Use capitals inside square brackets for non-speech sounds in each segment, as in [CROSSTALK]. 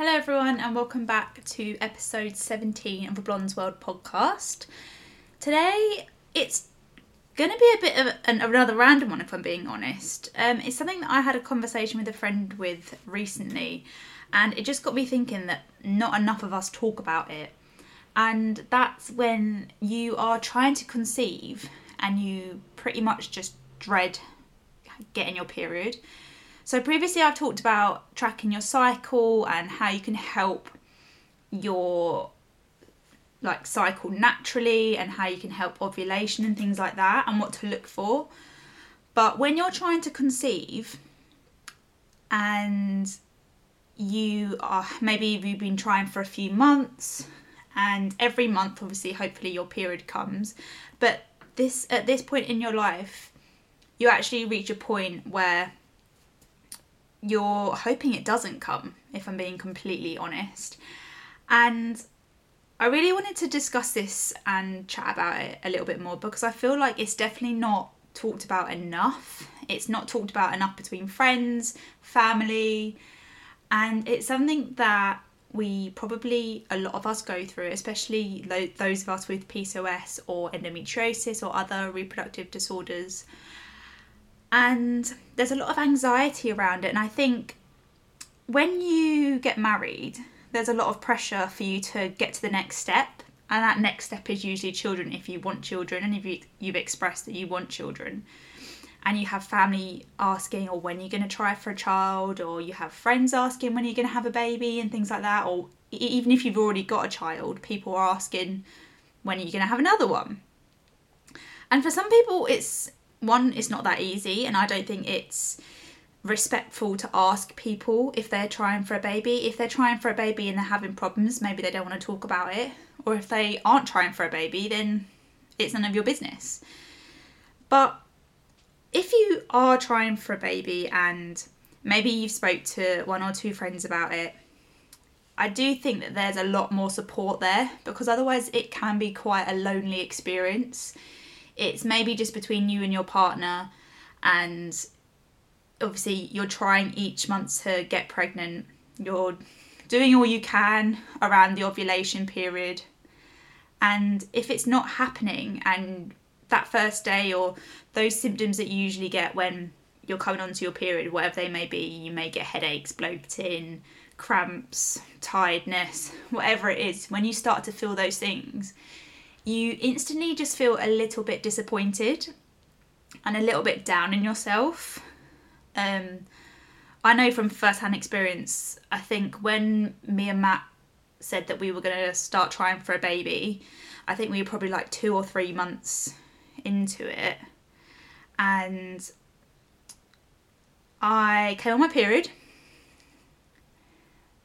Hello, everyone, and welcome back to episode 17 of the Blondes World podcast. Today, it's going to be a bit of an, another random one, if I'm being honest. Um, it's something that I had a conversation with a friend with recently, and it just got me thinking that not enough of us talk about it. And that's when you are trying to conceive and you pretty much just dread getting your period so previously I've talked about tracking your cycle and how you can help your like cycle naturally and how you can help ovulation and things like that and what to look for. But when you're trying to conceive and you are maybe you've been trying for a few months and every month obviously hopefully your period comes but this at this point in your life you actually reach a point where you're hoping it doesn't come, if I'm being completely honest. And I really wanted to discuss this and chat about it a little bit more because I feel like it's definitely not talked about enough. It's not talked about enough between friends, family, and it's something that we probably, a lot of us go through, especially those of us with PCOS or endometriosis or other reproductive disorders and there's a lot of anxiety around it and i think when you get married there's a lot of pressure for you to get to the next step and that next step is usually children if you want children and if you, you've expressed that you want children and you have family asking or when you're going to try for a child? or you have friends asking when you're going to have a baby? and things like that or even if you've already got a child people are asking when are you going to have another one? And for some people it's one, it's not that easy, and I don't think it's respectful to ask people if they're trying for a baby. If they're trying for a baby and they're having problems, maybe they don't want to talk about it. Or if they aren't trying for a baby, then it's none of your business. But if you are trying for a baby and maybe you've spoke to one or two friends about it, I do think that there's a lot more support there because otherwise it can be quite a lonely experience it's maybe just between you and your partner and obviously you're trying each month to get pregnant. You're doing all you can around the ovulation period. And if it's not happening and that first day or those symptoms that you usually get when you're coming onto your period whatever they may be you may get headaches bloating cramps tiredness whatever it is when you start to feel those things you instantly just feel a little bit disappointed and a little bit down in yourself. Um, I know from first-hand experience. I think when me and Matt said that we were going to start trying for a baby, I think we were probably like two or three months into it, and I came on my period,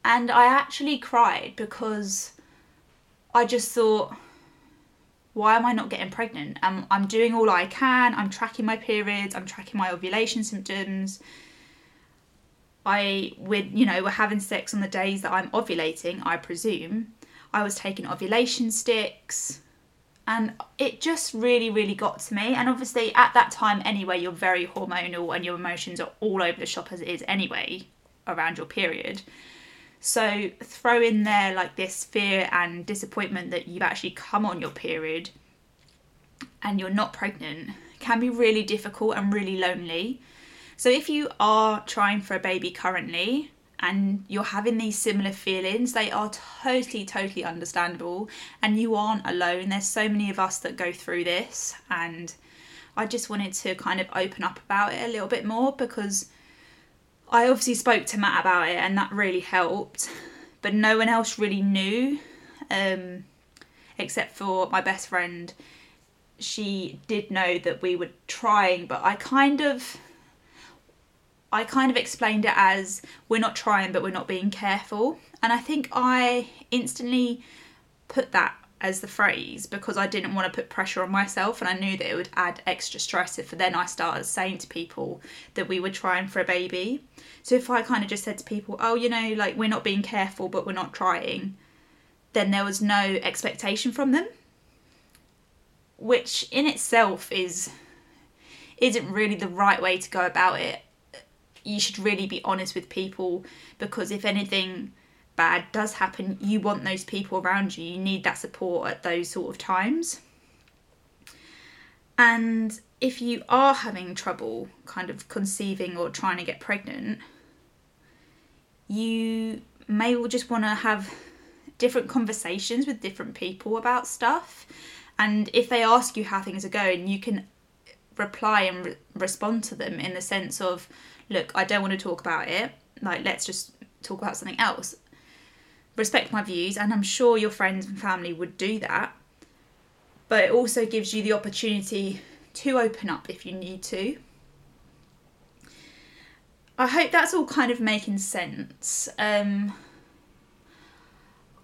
and I actually cried because I just thought why am I not getting pregnant? I'm, I'm doing all I can. I'm tracking my periods. I'm tracking my ovulation symptoms. I, with you know, we're having sex on the days that I'm ovulating. I presume I was taking ovulation sticks, and it just really, really got to me. And obviously, at that time, anyway, you're very hormonal and your emotions are all over the shop as it is anyway around your period. So throw in there like this fear and disappointment that you've actually come on your period and you're not pregnant can be really difficult and really lonely. So if you are trying for a baby currently and you're having these similar feelings, they are totally, totally understandable and you aren't alone. There's so many of us that go through this and I just wanted to kind of open up about it a little bit more because I obviously spoke to Matt about it, and that really helped. But no one else really knew, um, except for my best friend. She did know that we were trying, but I kind of, I kind of explained it as we're not trying, but we're not being careful. And I think I instantly put that as the phrase because I didn't want to put pressure on myself and I knew that it would add extra stress if for then I started saying to people that we were trying for a baby. So if I kind of just said to people, oh, you know, like we're not being careful but we're not trying, then there was no expectation from them. Which in itself is isn't really the right way to go about it. You should really be honest with people because if anything bad does happen, you want those people around you. You need that support at those sort of times. And if you are having trouble kind of conceiving or trying to get pregnant, you may well just want to have different conversations with different people about stuff. And if they ask you how things are going, you can reply and re- respond to them in the sense of, look, I don't want to talk about it. Like, let's just talk about something else. Respect my views, and I'm sure your friends and family would do that. But it also gives you the opportunity to open up if you need to. I hope that's all kind of making sense. Um,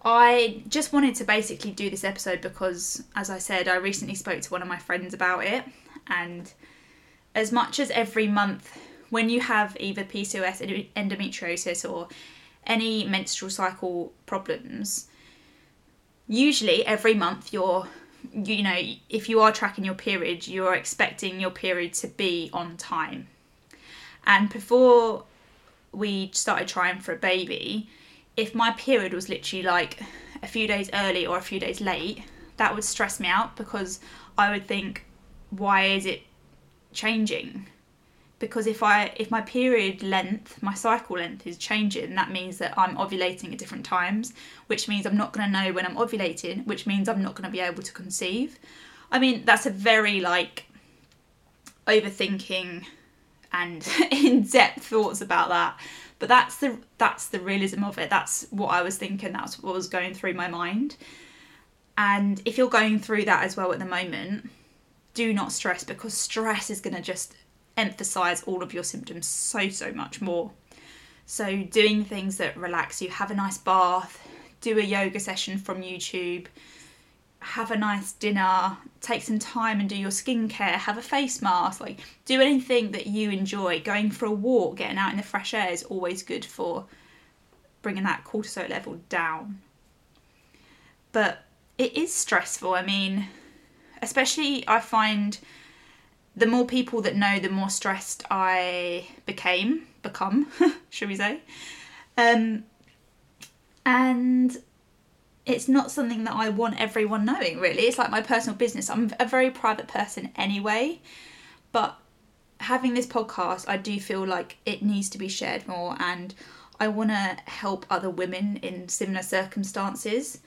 I just wanted to basically do this episode because, as I said, I recently spoke to one of my friends about it. And as much as every month, when you have either PCOS, endometriosis, or any menstrual cycle problems, usually every month you're you know if you are tracking your period you're expecting your period to be on time. And before we started trying for a baby if my period was literally like a few days early or a few days late that would stress me out because i would think why is it changing because if I if my period length, my cycle length is changing, that means that I'm ovulating at different times, which means I'm not going to know when I'm ovulating, which means I'm not going to be able to conceive. I mean, that's a very like overthinking and [LAUGHS] in-depth thoughts about that. But that's the that's the realism of it. That's what I was thinking, that's what was going through my mind. And if you're going through that as well at the moment, do not stress because stress is going to just emphasize all of your symptoms so, so much more. So, doing things that relax you, have a nice bath, do a yoga session from YouTube, have a nice dinner, take some time and do your skincare, have a face mask, like do anything that you enjoy. Going for a walk, getting out in the fresh air is always good for bringing that cortisol level down. But it is stressful. I mean, especially I find the more people that know, the more stressed I became, become, [LAUGHS] should we say? Um, and it's not something that I want everyone knowing, really. It's like my personal business. I'm a very private person anyway, but having this podcast, I do feel like it needs to be shared more, and I want to help other women in similar circumstances.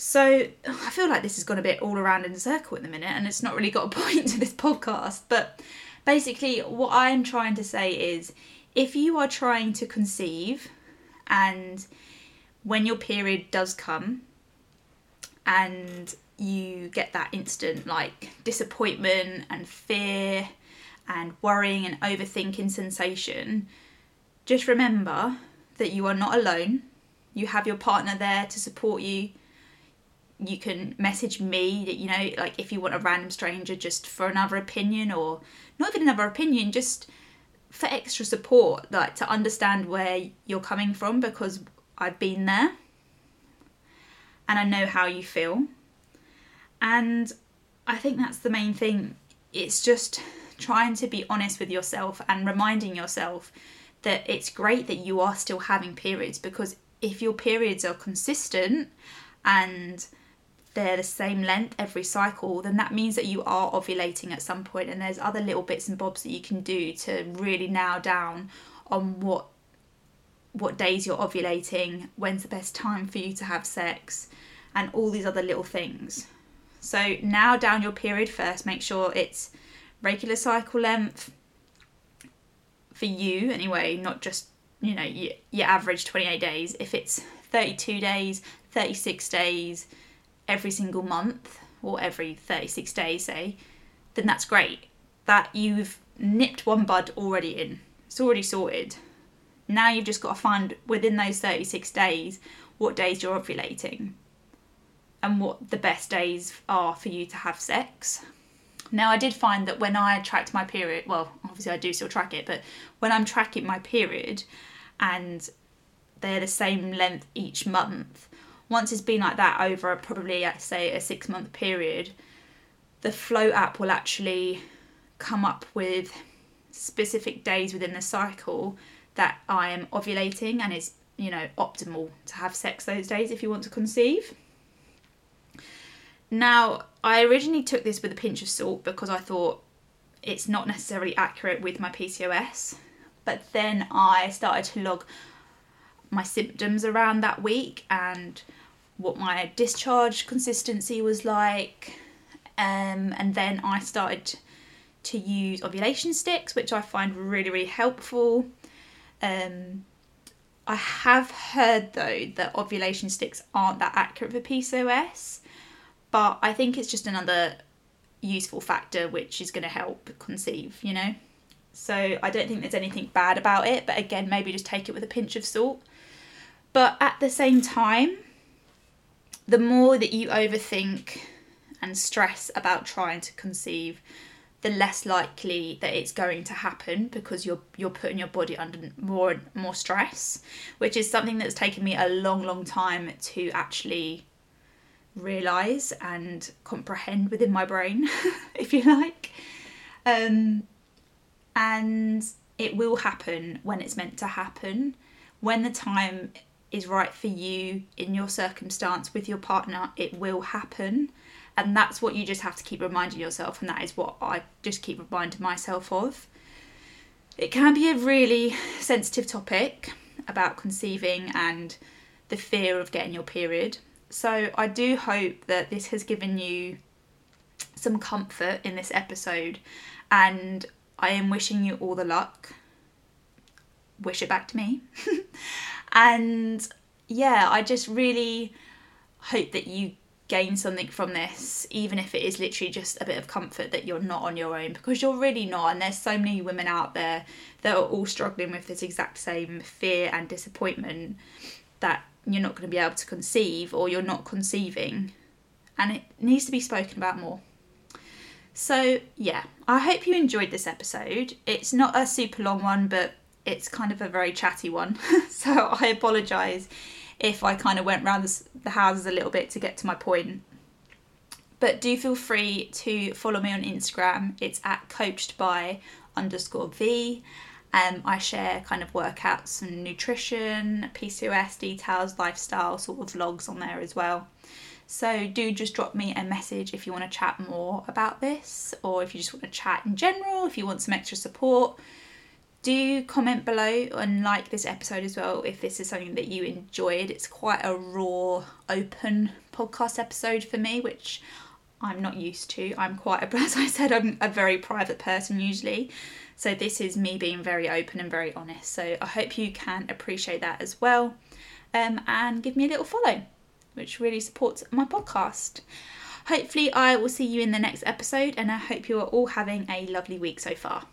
So [SIGHS] I feel like this has gone a bit all around in a circle at the minute, and it's not really got a [LAUGHS] point to this podcast. But basically, what I'm trying to say is if you are trying to conceive and when your period does come and you get that instant like disappointment and fear and worrying and overthinking sensation, just remember that you are not alone. You have your partner there to support you you can message me that you know like if you want a random stranger just for another opinion or not even another opinion just for extra support like to understand where you're coming from because I've been there. And I know how you feel. And I think that's the main thing. It's just trying to be honest with yourself and reminding yourself that it's great that you are still having periods because if your periods are consistent and they're the same length every cycle, then that means that you are ovulating at some point, and there's other little bits and bobs that you can do to really nail down on what what days you're ovulating, when's the best time for you to have sex, and all these other little things. So now down your period first, make sure it's regular cycle length for you anyway, not just you know your, your average 28 days. If it's 32 days, 36 days, every single month or every 36 days, say, then that's great. That you've nipped one bud already in, it's already sorted. Now you've just got to find within those 36 days what days you're ovulating and what the best days are for you to have sex. Now, I did find that when I tracked my period, well, obviously I do still track it, but when I'm tracking my period and they're the same length each month, once it's been like that over probably say a six month period, the Flo app will actually come up with specific days within the cycle that I am ovulating and is you know, optimal to have sex those days if you want to conceive. Now, I originally took this with a pinch of salt because I thought it's not necessarily accurate with my PCOS, but then I started to log my symptoms around that week and what my discharge consistency was like. Um, and then I started to use ovulation sticks, which I find really, really helpful. Um, I have heard though that ovulation sticks aren't that accurate for PCOS, but I think it's just another useful factor which is going to help conceive, you know? So I don't think there's anything bad about it, but again, maybe just take it with a pinch of salt. But at the same time, the more that you overthink and stress about trying to conceive, the less likely that it's going to happen because you're you're putting your body under more and more stress, which is something that's taken me a long, long time to actually realize and comprehend within my brain, [LAUGHS] if you like. Um, and it will happen when it's meant to happen, when the time is right for you in your circumstance with your partner, it will happen. And that's what you just have to keep reminding yourself, and that is what I just keep reminding myself of. It can be a really sensitive topic about conceiving and the fear of getting your period. So I do hope that this has given you some comfort in this episode, and I am wishing you all the luck. Wish it back to me. [LAUGHS] and yeah, I just really hope that you gain something from this, even if it is literally just a bit of comfort that you're not on your own, because you're really not. And there's so many women out there that are all struggling with this exact same fear and disappointment that you're not going to be able to conceive or you're not conceiving. And it needs to be spoken about more. So, yeah, I hope you enjoyed this episode. It's not a super long one, but it's kind of a very chatty one. [LAUGHS] so, I apologise if I kind of went around the houses a little bit to get to my point. But do feel free to follow me on Instagram. It's at coached by underscore V. Um, I share kind of workouts and nutrition, PCOS details, lifestyle sort of vlogs on there as well. So do just drop me a message if you want to chat more about this, or if you just want to chat in general, if you want some extra support. Do comment below and like this episode as well if this is something that you enjoyed. It's quite a raw, open podcast episode for me, which I'm not used to. I'm quite, a, [LAUGHS] as I said, I'm a very private person usually. So this is me being very open and very honest. So I hope you can appreciate that as well. Um, and give me a little follow which really supports my podcast. Hopefully, I will see you in the next episode, and I hope you are all having a lovely week so far.